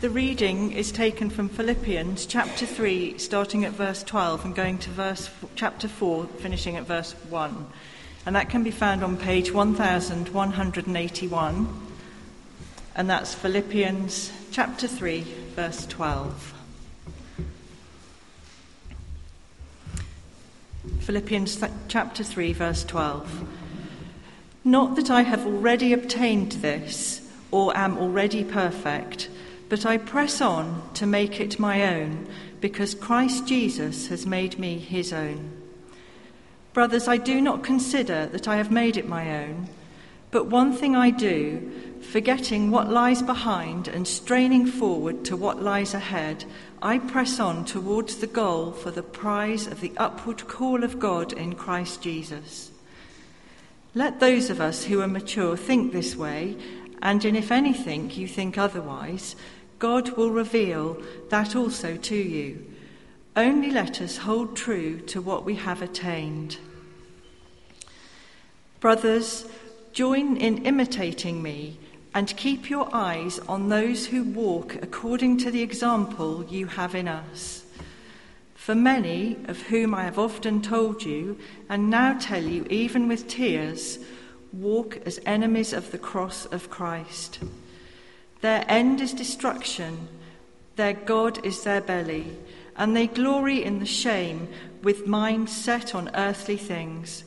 The reading is taken from Philippians chapter 3, starting at verse 12 and going to verse chapter 4, finishing at verse 1. And that can be found on page 1181. And that's Philippians chapter 3, verse 12. Philippians chapter 3, verse 12. Not that I have already obtained this or am already perfect but I press on to make it my own, because Christ Jesus has made me his own. Brothers, I do not consider that I have made it my own, but one thing I do, forgetting what lies behind and straining forward to what lies ahead, I press on towards the goal for the prize of the upward call of God in Christ Jesus. Let those of us who are mature think this way, and in if anything you think otherwise, God will reveal that also to you. Only let us hold true to what we have attained. Brothers, join in imitating me and keep your eyes on those who walk according to the example you have in us. For many, of whom I have often told you, and now tell you even with tears, walk as enemies of the cross of Christ. Their end is destruction, their God is their belly, and they glory in the shame with minds set on earthly things.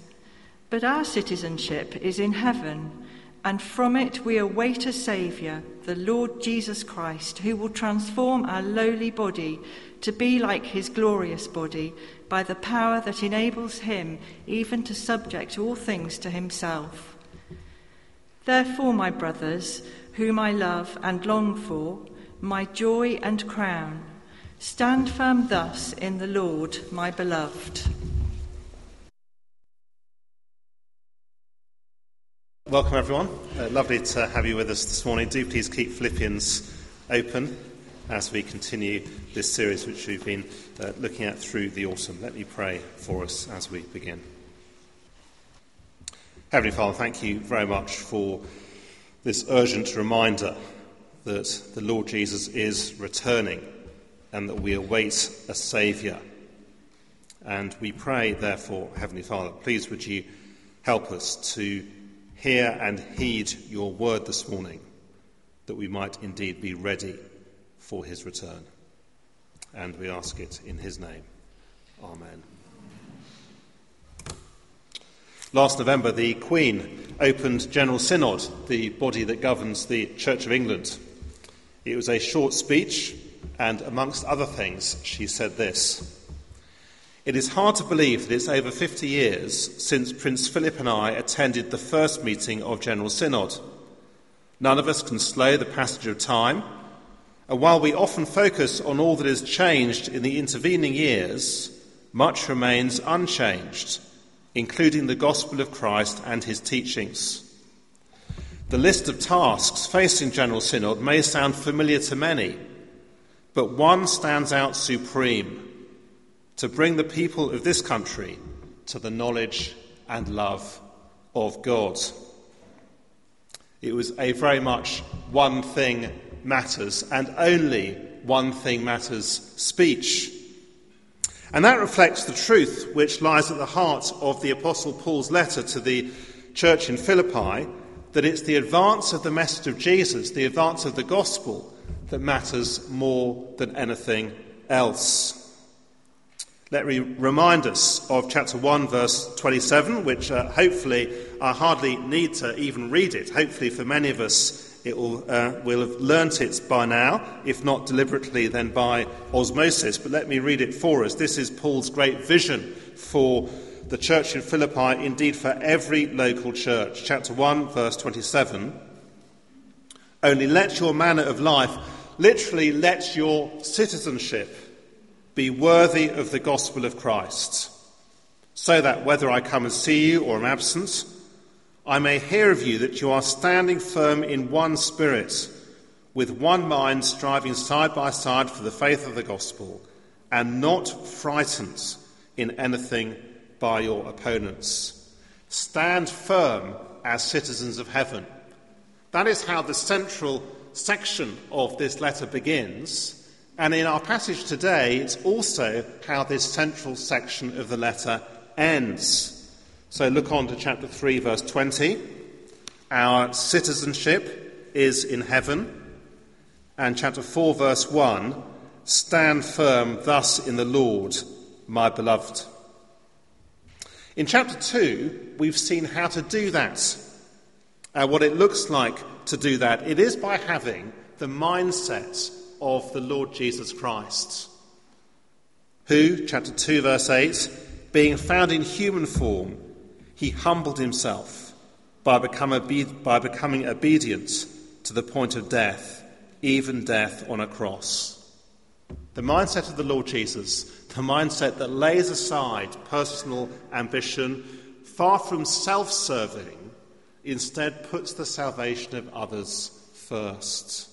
But our citizenship is in heaven, and from it we await a Saviour, the Lord Jesus Christ, who will transform our lowly body to be like his glorious body by the power that enables him even to subject all things to himself. Therefore, my brothers, whom I love and long for, my joy and crown. Stand firm thus in the Lord, my beloved. Welcome, everyone. Uh, lovely to have you with us this morning. Do please keep Philippians open as we continue this series which we've been uh, looking at through the autumn. Let me pray for us as we begin. Heavenly Father, thank you very much for this urgent reminder that the Lord Jesus is returning and that we await a Saviour. And we pray, therefore, Heavenly Father, please would you help us to hear and heed your word this morning, that we might indeed be ready for his return. And we ask it in his name. Amen. Last November, the Queen opened General Synod, the body that governs the Church of England. It was a short speech, and amongst other things, she said this It is hard to believe that it's over 50 years since Prince Philip and I attended the first meeting of General Synod. None of us can slow the passage of time, and while we often focus on all that has changed in the intervening years, much remains unchanged including the gospel of Christ and his teachings. The list of tasks facing General Synod may sound familiar to many, but one stands out supreme to bring the people of this country to the knowledge and love of God. It was a very much one thing matters and only one thing matters speech. And that reflects the truth which lies at the heart of the Apostle Paul's letter to the church in Philippi that it's the advance of the message of Jesus, the advance of the gospel, that matters more than anything else. Let me remind us of chapter 1, verse 27, which uh, hopefully I hardly need to even read it. Hopefully, for many of us, it will, uh, will have learnt it by now, if not deliberately, then by osmosis. But let me read it for us. This is Paul's great vision for the church in Philippi, indeed for every local church. Chapter 1, verse 27. Only let your manner of life, literally, let your citizenship be worthy of the gospel of Christ, so that whether I come and see you or am absent, I may hear of you that you are standing firm in one spirit, with one mind, striving side by side for the faith of the gospel, and not frightened in anything by your opponents. Stand firm as citizens of heaven. That is how the central section of this letter begins. And in our passage today, it's also how this central section of the letter ends. So look on to chapter 3, verse 20. Our citizenship is in heaven. And chapter 4, verse 1 Stand firm thus in the Lord, my beloved. In chapter 2, we've seen how to do that, uh, what it looks like to do that. It is by having the mindset of the Lord Jesus Christ, who, chapter 2, verse 8, being found in human form, he humbled himself by, become by becoming obedient to the point of death, even death on a cross. The mindset of the Lord Jesus, the mindset that lays aside personal ambition, far from self serving, instead puts the salvation of others first.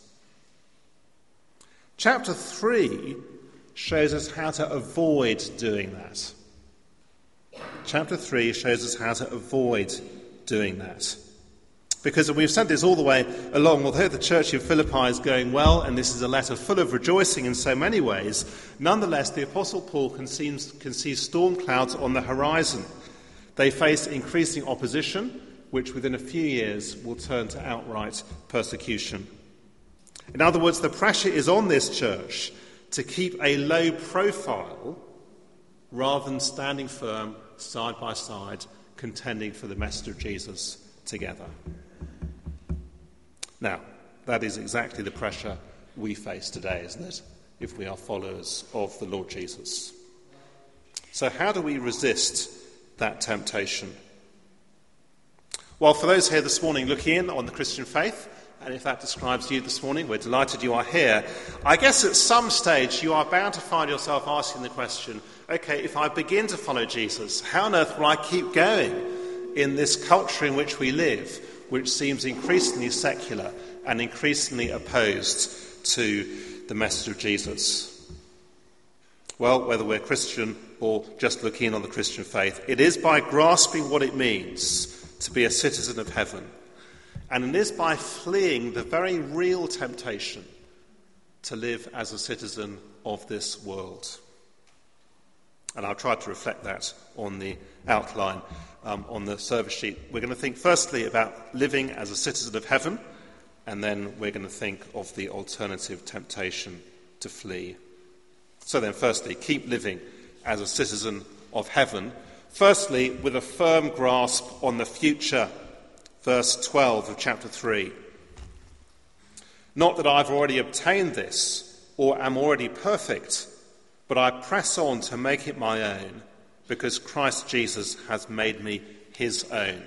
Chapter 3 shows us how to avoid doing that. Chapter 3 shows us how to avoid doing that. Because we've said this all the way along, although the church in Philippi is going well, and this is a letter full of rejoicing in so many ways, nonetheless, the Apostle Paul can see, can see storm clouds on the horizon. They face increasing opposition, which within a few years will turn to outright persecution. In other words, the pressure is on this church to keep a low profile rather than standing firm side by side, contending for the message of Jesus together. Now, that is exactly the pressure we face today, isn't it? If we are followers of the Lord Jesus. So, how do we resist that temptation? Well, for those here this morning looking in on the Christian faith, and if that describes you this morning, we're delighted you are here. I guess at some stage you are bound to find yourself asking the question okay, if I begin to follow Jesus, how on earth will I keep going in this culture in which we live? which seems increasingly secular and increasingly opposed to the message of Jesus. Well, whether we're Christian or just looking on the Christian faith, it is by grasping what it means to be a citizen of heaven. And it is by fleeing the very real temptation to live as a citizen of this world. And I'll try to reflect that on the outline um, on the service sheet. We're going to think firstly about living as a citizen of heaven, and then we're going to think of the alternative temptation to flee. So then, firstly, keep living as a citizen of heaven. Firstly, with a firm grasp on the future. Verse 12 of chapter 3. Not that I've already obtained this or am already perfect, but I press on to make it my own because Christ Jesus has made me his own.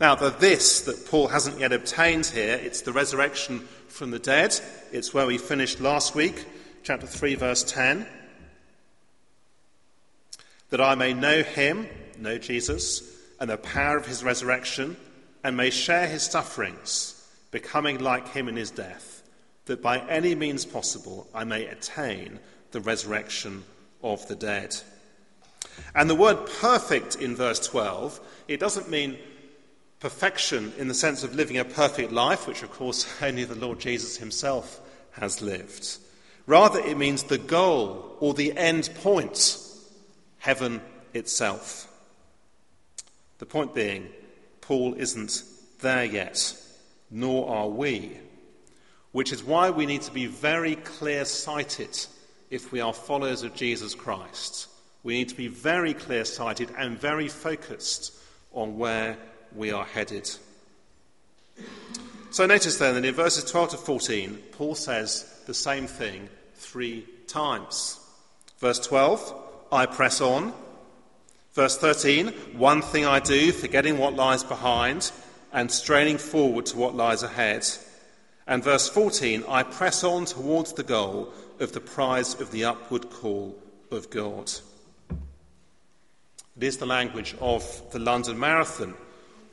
Now, the this that Paul hasn't yet obtained here, it's the resurrection from the dead. It's where we finished last week, chapter 3, verse 10. That I may know him, know Jesus, and the power of his resurrection, and may share his sufferings, becoming like him in his death, that by any means possible I may attain the resurrection of the dead. And the word perfect in verse 12, it doesn't mean perfection in the sense of living a perfect life, which of course only the Lord Jesus himself has lived. Rather, it means the goal or the end point, heaven itself. The point being, Paul isn't there yet, nor are we, which is why we need to be very clear sighted if we are followers of Jesus Christ. We need to be very clear sighted and very focused on where we are headed. So notice then that in verses 12 to 14, Paul says the same thing three times. Verse 12, I press on. Verse 13, one thing I do, forgetting what lies behind and straining forward to what lies ahead. And verse 14, I press on towards the goal of the prize of the upward call of God. It is the language of the London Marathon,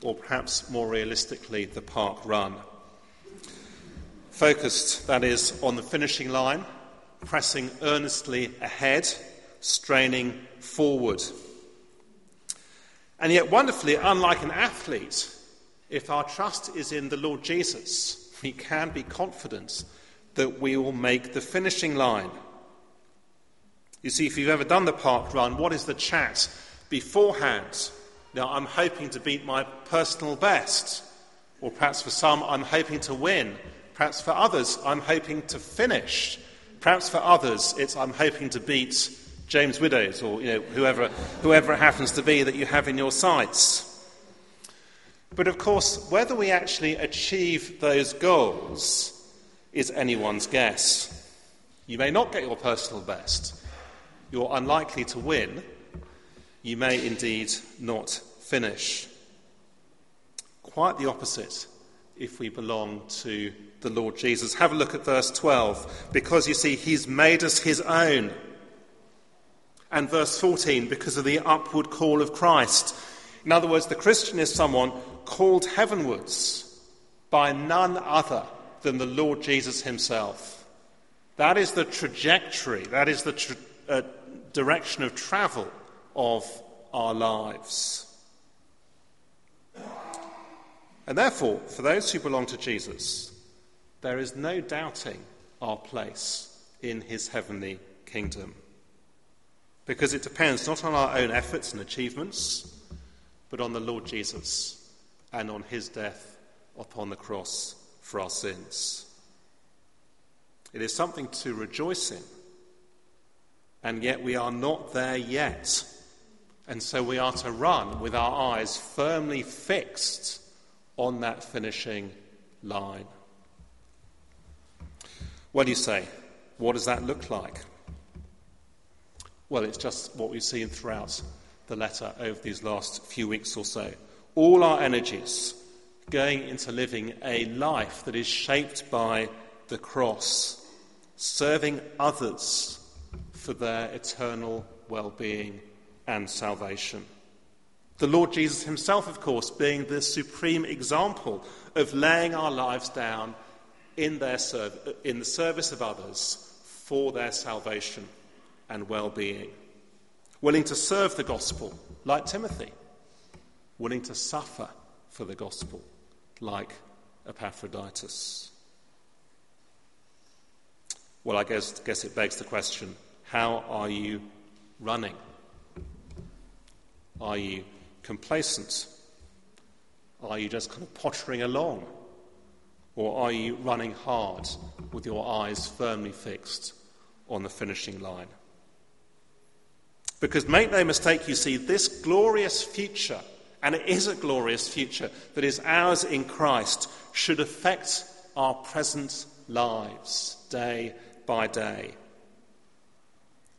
or perhaps more realistically, the Park Run. Focused, that is, on the finishing line, pressing earnestly ahead, straining forward. And yet, wonderfully, unlike an athlete, if our trust is in the Lord Jesus, we can be confident that we will make the finishing line. You see, if you've ever done the park run, what is the chat beforehand? Now, I'm hoping to beat my personal best. Or perhaps for some, I'm hoping to win. Perhaps for others, I'm hoping to finish. Perhaps for others, it's I'm hoping to beat James Widows or you know, whoever, whoever it happens to be that you have in your sights. But of course, whether we actually achieve those goals is anyone's guess. You may not get your personal best. You're unlikely to win. You may indeed not finish. Quite the opposite if we belong to the Lord Jesus. Have a look at verse 12. Because you see, he's made us his own. And verse 14, because of the upward call of Christ. In other words, the Christian is someone called heavenwards by none other than the Lord Jesus himself. That is the trajectory, that is the tra- uh, direction of travel of our lives. And therefore, for those who belong to Jesus, there is no doubting our place in his heavenly kingdom. Because it depends not on our own efforts and achievements, but on the Lord Jesus and on his death upon the cross for our sins. It is something to rejoice in, and yet we are not there yet. And so we are to run with our eyes firmly fixed on that finishing line. What do you say? What does that look like? Well, it's just what we've seen throughout the letter over these last few weeks or so. All our energies going into living a life that is shaped by the cross, serving others for their eternal well being and salvation. The Lord Jesus himself, of course, being the supreme example of laying our lives down in, their serv- in the service of others for their salvation and well being. Willing to serve the gospel, like Timothy. Willing to suffer for the gospel, like Epaphroditus. Well, I guess, guess it begs the question how are you running? Are you complacent? Are you just kind of pottering along? Or are you running hard with your eyes firmly fixed on the finishing line? Because make no mistake, you see, this glorious future, and it is a glorious future that is ours in Christ, should affect our present lives day by day.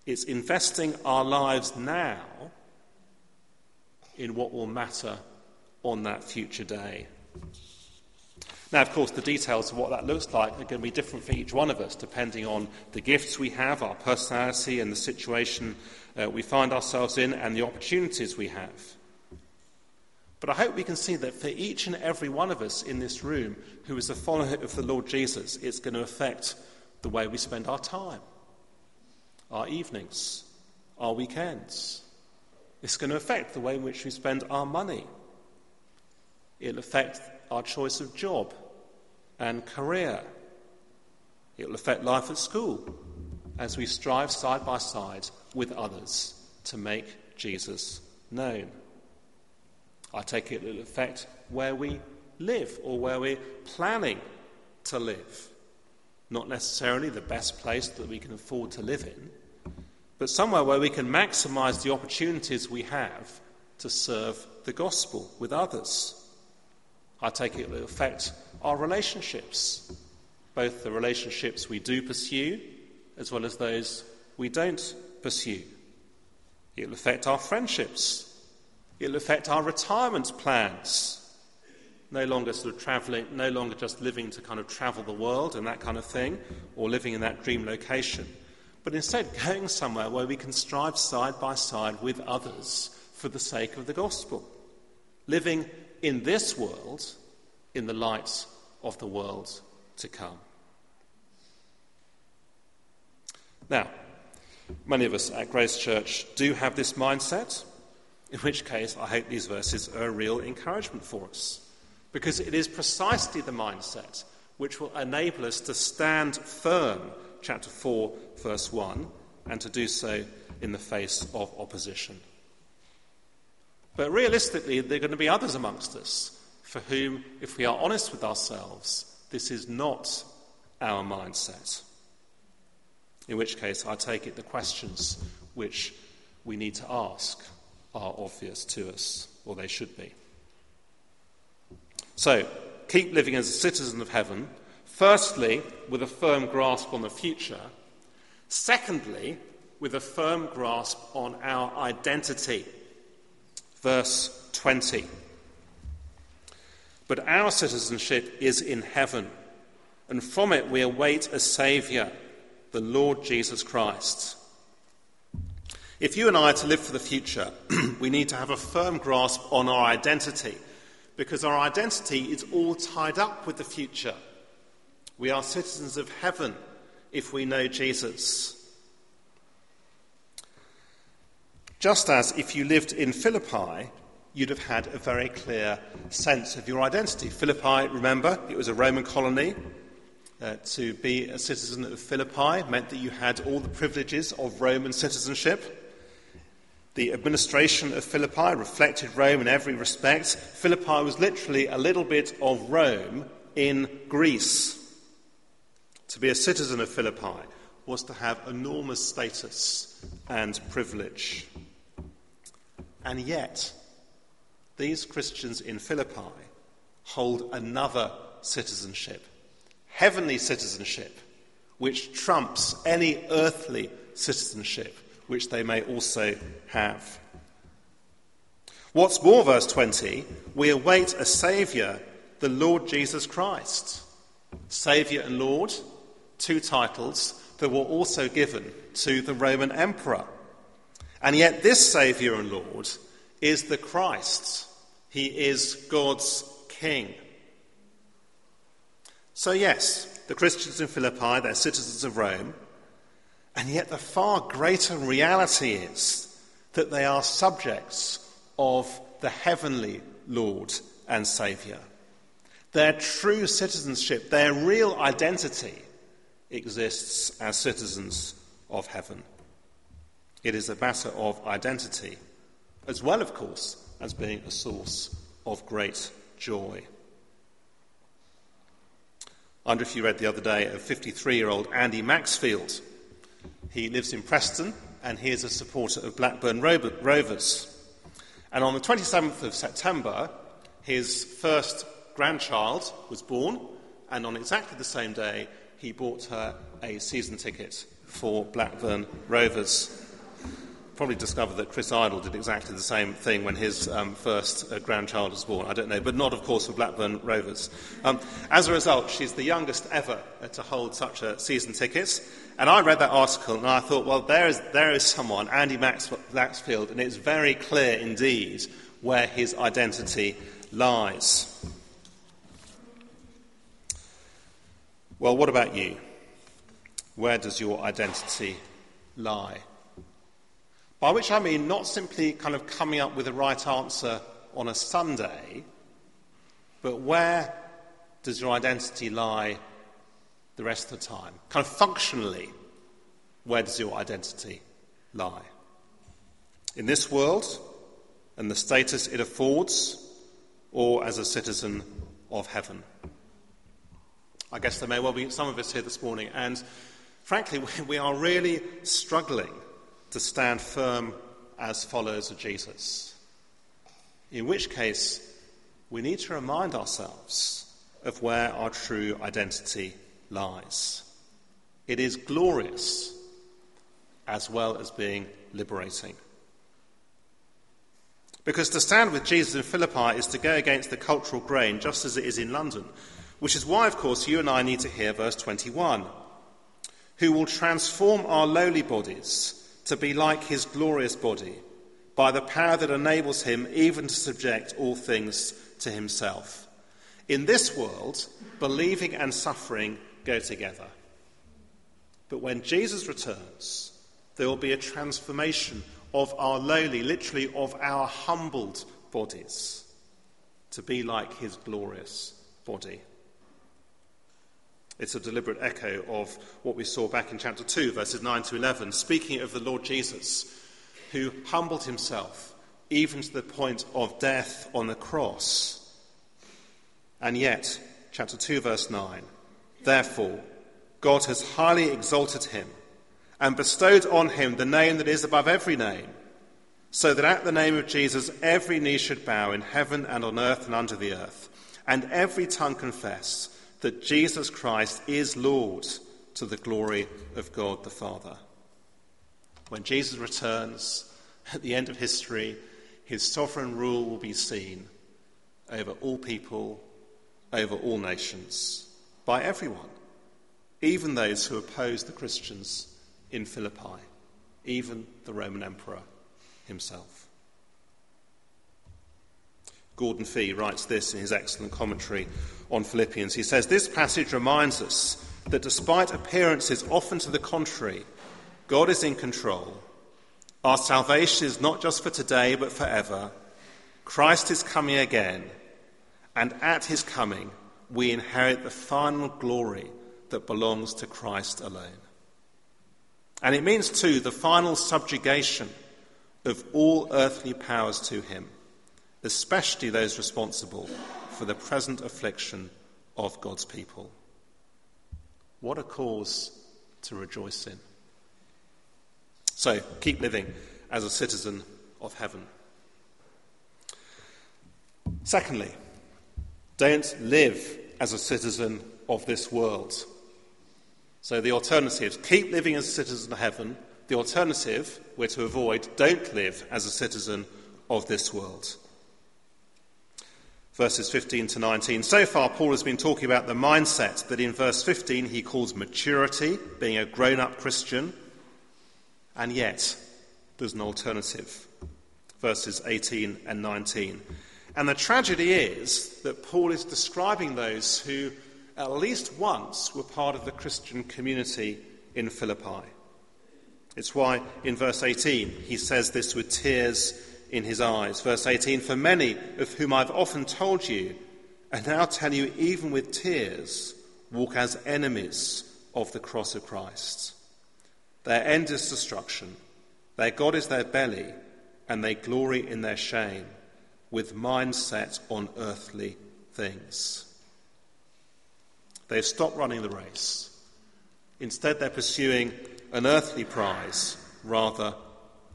It's investing our lives now in what will matter on that future day. Now, of course, the details of what that looks like are going to be different for each one of us, depending on the gifts we have, our personality, and the situation uh, we find ourselves in, and the opportunities we have. But I hope we can see that for each and every one of us in this room who is a follower of the Lord Jesus, it's going to affect the way we spend our time, our evenings, our weekends, it's going to affect the way in which we spend our money. It'll affect our choice of job and career. It'll affect life at school as we strive side by side with others to make Jesus known. I take it it'll affect where we live or where we're planning to live. Not necessarily the best place that we can afford to live in, but somewhere where we can maximize the opportunities we have to serve the gospel with others. I take it will affect our relationships, both the relationships we do pursue as well as those we don't pursue. It'll affect our friendships. It'll affect our retirement plans. No longer sort of traveling, no longer just living to kind of travel the world and that kind of thing, or living in that dream location but instead going somewhere where we can strive side by side with others for the sake of the gospel, living in this world in the light of the world to come. Now, many of us at Grace Church do have this mindset, in which case I hope these verses are a real encouragement for us, because it is precisely the mindset which will enable us to stand firm, chapter 4, verse 1, and to do so in the face of opposition. But realistically, there are going to be others amongst us for whom, if we are honest with ourselves, this is not our mindset. In which case, I take it the questions which we need to ask are obvious to us, or they should be. So, keep living as a citizen of heaven, firstly, with a firm grasp on the future, secondly, with a firm grasp on our identity. Verse 20. But our citizenship is in heaven, and from it we await a Saviour, the Lord Jesus Christ. If you and I are to live for the future, we need to have a firm grasp on our identity because our identity is all tied up with the future. We are citizens of heaven if we know Jesus. Just as if you lived in Philippi, you'd have had a very clear sense of your identity. Philippi, remember, it was a Roman colony. Uh, to be a citizen of Philippi meant that you had all the privileges of Roman citizenship. The administration of Philippi reflected Rome in every respect. Philippi was literally a little bit of Rome in Greece. To be a citizen of Philippi was to have enormous status and privilege. And yet, these Christians in Philippi hold another citizenship, heavenly citizenship, which trumps any earthly citizenship which they may also have. What's more, verse 20, we await a Saviour, the Lord Jesus Christ. Saviour and Lord, two titles that were also given to the Roman Emperor. And yet, this Saviour and Lord is the Christ. He is God's King. So, yes, the Christians in Philippi, they're citizens of Rome. And yet, the far greater reality is that they are subjects of the heavenly Lord and Saviour. Their true citizenship, their real identity, exists as citizens of heaven. It is a matter of identity, as well, of course, as being a source of great joy. I wonder if you read the other day of 53 year old Andy Maxfield he lives in Preston and he is a supporter of Blackburn Rovers. And on the 27th of September, his first grandchild was born, and on exactly the same day, he bought her a season ticket for Blackburn Rovers probably discovered that Chris Idle did exactly the same thing when his um, first uh, grandchild was born. I don't know, but not, of course, for Blackburn Rovers. Um, as a result, she's the youngest ever to hold such a season ticket. And I read that article and I thought, well, there is, there is someone, Andy Max- Maxfield, and it's very clear indeed where his identity lies. Well, what about you? Where does your identity lie? By which I mean not simply kind of coming up with the right answer on a Sunday, but where does your identity lie the rest of the time? Kind of functionally, where does your identity lie? In this world and the status it affords, or as a citizen of heaven? I guess there may well be some of us here this morning, and frankly, we are really struggling to stand firm as followers of Jesus. In which case, we need to remind ourselves of where our true identity lies. It is glorious as well as being liberating. Because to stand with Jesus in Philippi is to go against the cultural grain, just as it is in London, which is why, of course, you and I need to hear verse 21 who will transform our lowly bodies to be like his glorious body by the power that enables him even to subject all things to himself. In this world, believing and suffering go together. But when Jesus returns, there will be a transformation of our lowly, literally of our humbled bodies, to be like his glorious body. It's a deliberate echo of what we saw back in chapter 2, verses 9 to 11, speaking of the Lord Jesus, who humbled himself even to the point of death on the cross. And yet, chapter 2, verse 9, therefore, God has highly exalted him and bestowed on him the name that is above every name, so that at the name of Jesus every knee should bow in heaven and on earth and under the earth, and every tongue confess that Jesus Christ is Lord to the glory of God the Father. When Jesus returns at the end of history, his sovereign rule will be seen over all people, over all nations, by everyone, even those who oppose the Christians in Philippi, even the Roman Emperor himself. Gordon Fee writes this in his excellent commentary on Philippians. He says, This passage reminds us that despite appearances often to the contrary, God is in control. Our salvation is not just for today, but forever. Christ is coming again, and at his coming, we inherit the final glory that belongs to Christ alone. And it means, too, the final subjugation of all earthly powers to him especially those responsible for the present affliction of God's people. What a cause to rejoice in. So, keep living as a citizen of heaven. Secondly, don't live as a citizen of this world. So, the alternatives keep living as a citizen of heaven. The alternative, we're to avoid don't live as a citizen of this world verses 15 to 19. So far, Paul has been talking about the mindset that in verse 15 he calls maturity, being a grown up Christian, and yet there's an alternative. Verses 18 and 19. And the tragedy is that Paul is describing those who, at least once, were part of the Christian community in Philippi. It's why in verse 18 he says this with tears in his eyes. Verse 18 For many of whom I've often told you, and now tell you even with tears, walk as enemies of the cross of Christ. Their end is destruction, their God is their belly, and they glory in their shame, with mind set on earthly things. They've stopped running the race. Instead, they're pursuing an earthly prize rather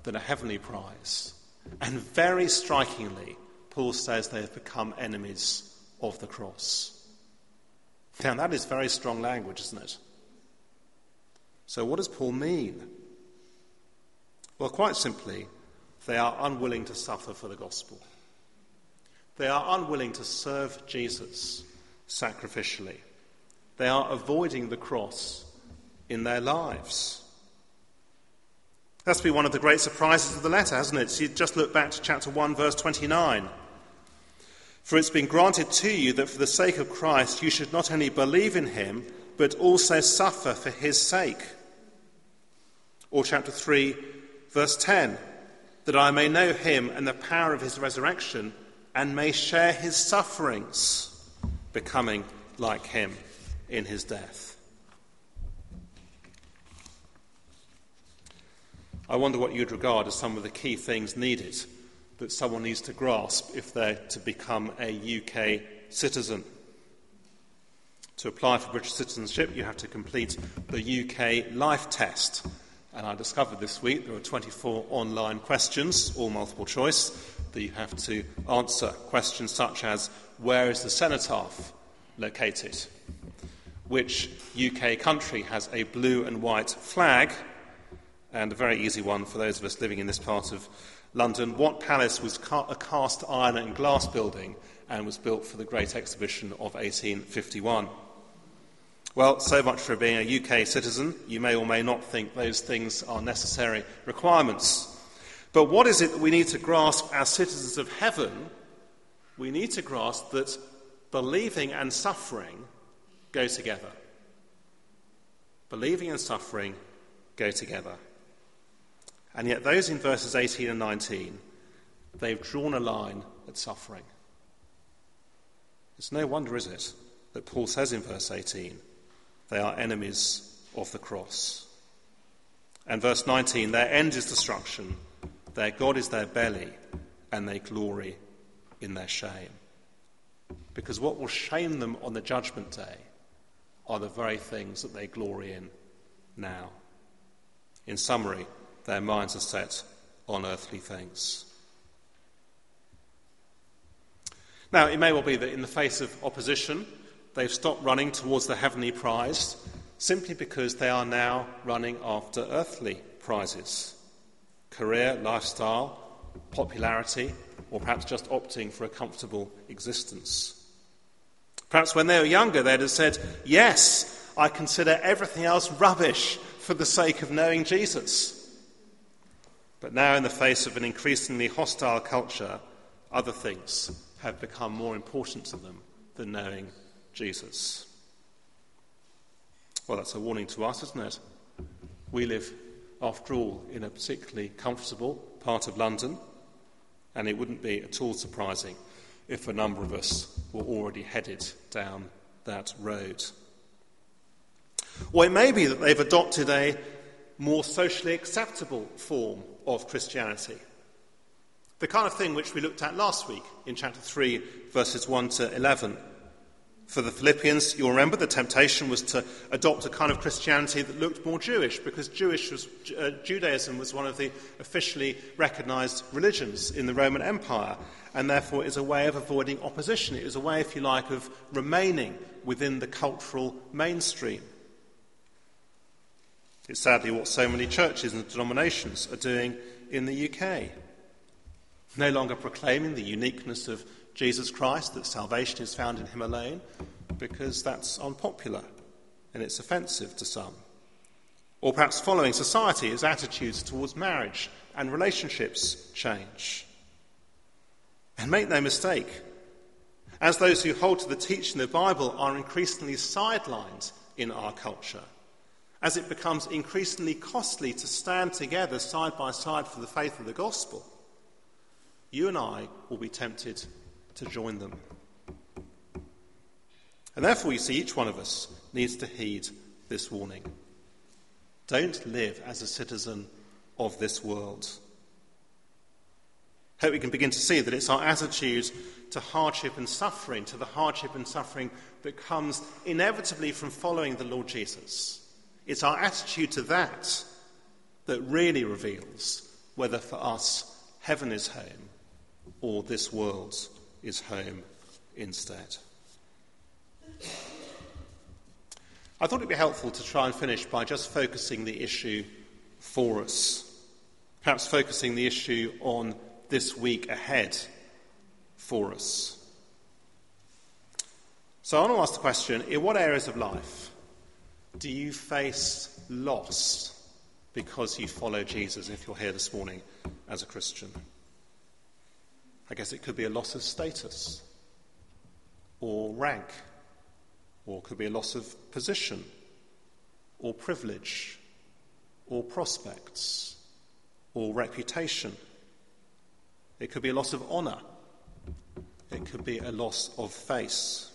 than a heavenly prize. And very strikingly, Paul says they have become enemies of the cross. Now, that is very strong language, isn't it? So, what does Paul mean? Well, quite simply, they are unwilling to suffer for the gospel. They are unwilling to serve Jesus sacrificially. They are avoiding the cross in their lives. That's been one of the great surprises of the letter, hasn't it? So you just look back to chapter 1, verse 29. For it's been granted to you that for the sake of Christ you should not only believe in him, but also suffer for his sake. Or chapter 3, verse 10 that I may know him and the power of his resurrection and may share his sufferings, becoming like him in his death. I wonder what you'd regard as some of the key things needed that someone needs to grasp if they're to become a UK citizen. To apply for British citizenship, you have to complete the UK life test. And I discovered this week there are 24 online questions, all multiple choice, that you have to answer. Questions such as Where is the cenotaph located? Which UK country has a blue and white flag? And a very easy one for those of us living in this part of London. What palace was a cast iron and glass building and was built for the Great Exhibition of 1851? Well, so much for being a UK citizen. You may or may not think those things are necessary requirements. But what is it that we need to grasp as citizens of heaven? We need to grasp that believing and suffering go together. Believing and suffering go together. And yet, those in verses 18 and 19, they've drawn a line at suffering. It's no wonder, is it, that Paul says in verse 18, They are enemies of the cross. And verse 19 their end is destruction, their God is their belly, and they glory in their shame. Because what will shame them on the judgment day are the very things that they glory in now. In summary, their minds are set on earthly things. Now, it may well be that in the face of opposition, they've stopped running towards the heavenly prize simply because they are now running after earthly prizes career, lifestyle, popularity, or perhaps just opting for a comfortable existence. Perhaps when they were younger, they'd have said, Yes, I consider everything else rubbish for the sake of knowing Jesus. But now, in the face of an increasingly hostile culture, other things have become more important to them than knowing Jesus. Well, that's a warning to us, isn't it? We live, after all, in a particularly comfortable part of London, and it wouldn't be at all surprising if a number of us were already headed down that road. Or it may be that they've adopted a more socially acceptable form of Christianity. The kind of thing which we looked at last week in chapter 3, verses 1 to 11. For the Philippians, you'll remember the temptation was to adopt a kind of Christianity that looked more Jewish, because Jewish was, uh, Judaism was one of the officially recognized religions in the Roman Empire, and therefore is a way of avoiding opposition. It is a way, if you like, of remaining within the cultural mainstream. It's sadly what so many churches and denominations are doing in the UK. No longer proclaiming the uniqueness of Jesus Christ, that salvation is found in him alone, because that's unpopular and it's offensive to some. Or perhaps following society as attitudes towards marriage and relationships change. And make no mistake, as those who hold to the teaching of the Bible are increasingly sidelined in our culture, as it becomes increasingly costly to stand together side by side for the faith of the gospel, you and I will be tempted to join them. And therefore, you see, each one of us needs to heed this warning. Don't live as a citizen of this world. I hope we can begin to see that it's our attitude to hardship and suffering, to the hardship and suffering that comes inevitably from following the Lord Jesus. It's our attitude to that that really reveals whether for us heaven is home or this world is home instead. I thought it'd be helpful to try and finish by just focusing the issue for us. Perhaps focusing the issue on this week ahead for us. So I want to ask the question in what areas of life do you face loss because you follow Jesus if you're here this morning as a Christian? I guess it could be a loss of status or rank, or it could be a loss of position or privilege or prospects or reputation. It could be a loss of honour. It could be a loss of face.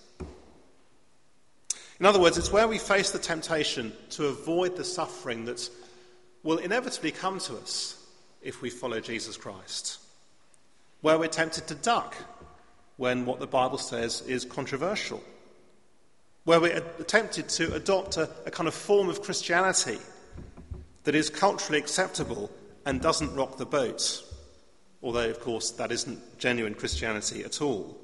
In other words, it's where we face the temptation to avoid the suffering that will inevitably come to us if we follow Jesus Christ. Where we're tempted to duck when what the Bible says is controversial, where we're tempted to adopt a, a kind of form of Christianity that is culturally acceptable and doesn't rock the boat, although, of course, that isn't genuine Christianity at all,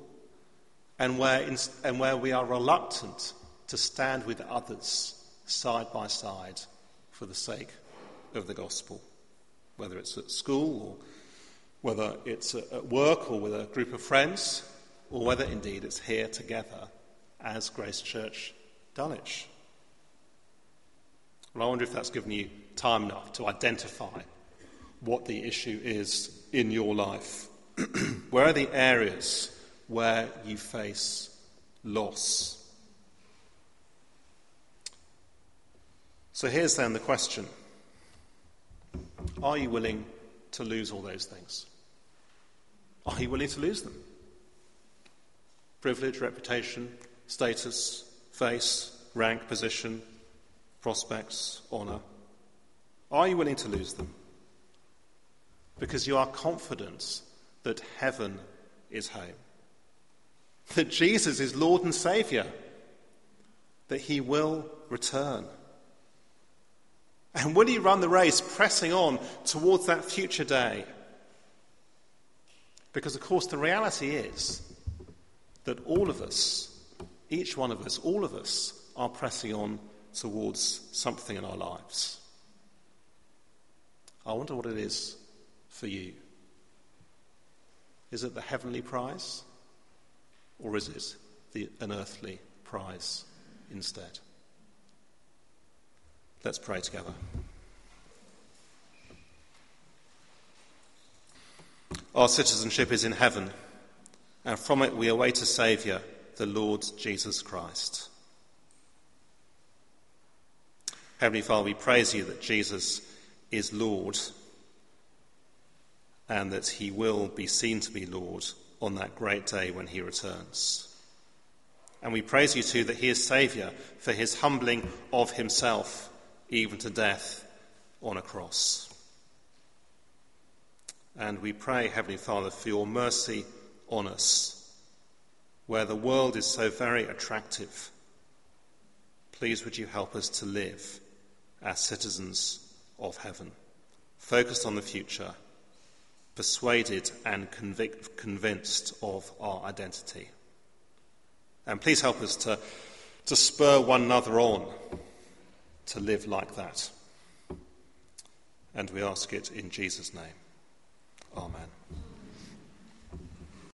and where, in, and where we are reluctant to stand with others side by side for the sake of the gospel, whether it's at school or whether it's at work or with a group of friends, or whether indeed it's here together as Grace Church Dulwich. Well, I wonder if that's given you time enough to identify what the issue is in your life. where are the areas where you face loss? So here's then the question Are you willing to lose all those things? Are you willing to lose them? Privilege, reputation, status, face, rank, position, prospects, honour? Are you willing to lose them? Because you are confident that heaven is home, that Jesus is Lord and Saviour, that he will return. And will you run the race pressing on towards that future day? Because, of course, the reality is that all of us, each one of us, all of us, are pressing on towards something in our lives. I wonder what it is for you. Is it the heavenly prize? Or is it the, an earthly prize instead? Let's pray together. Our citizenship is in heaven, and from it we await a Saviour, the Lord Jesus Christ. Heavenly Father, we praise you that Jesus is Lord and that he will be seen to be Lord on that great day when he returns. And we praise you too that he is Saviour for his humbling of himself even to death on a cross. And we pray, Heavenly Father, for your mercy on us, where the world is so very attractive. Please would you help us to live as citizens of heaven, focused on the future, persuaded and convic- convinced of our identity. And please help us to, to spur one another on to live like that. And we ask it in Jesus' name. Amen.